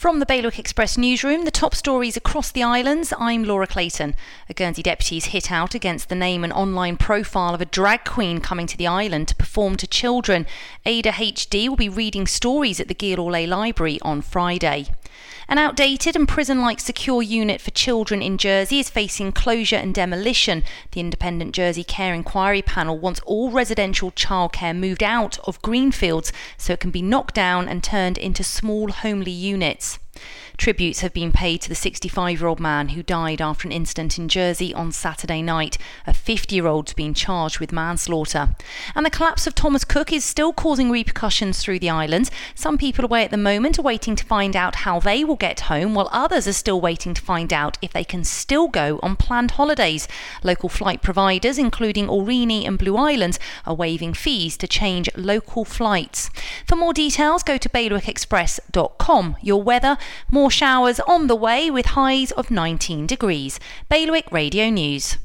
From the Bailiwick Express newsroom, the top stories across the islands, I'm Laura Clayton. A Guernsey deputies hit out against the name and online profile of a drag queen coming to the island to perform to children. Aida H Dee will be reading stories at the Gil Library on Friday. An outdated and prison like secure unit for children in Jersey is facing closure and demolition. The Independent Jersey Care Inquiry Panel wants all residential childcare moved out of Greenfields so it can be knocked down and turned into small homely units. Tributes have been paid to the 65 year old man who died after an incident in Jersey on Saturday night. A 50 year old's been charged with manslaughter. And the collapse of Thomas Cook is still causing repercussions through the island. Some people away at the moment are waiting to find out how they will get home, while others are still waiting to find out if they can still go on planned holidays. Local flight providers, including Aurigny and Blue Islands, are waiving fees to change local flights. For more details, go to bailiwickexpress.com. Your weather, more showers on the way with highs of 19 degrees. Bailiwick Radio News.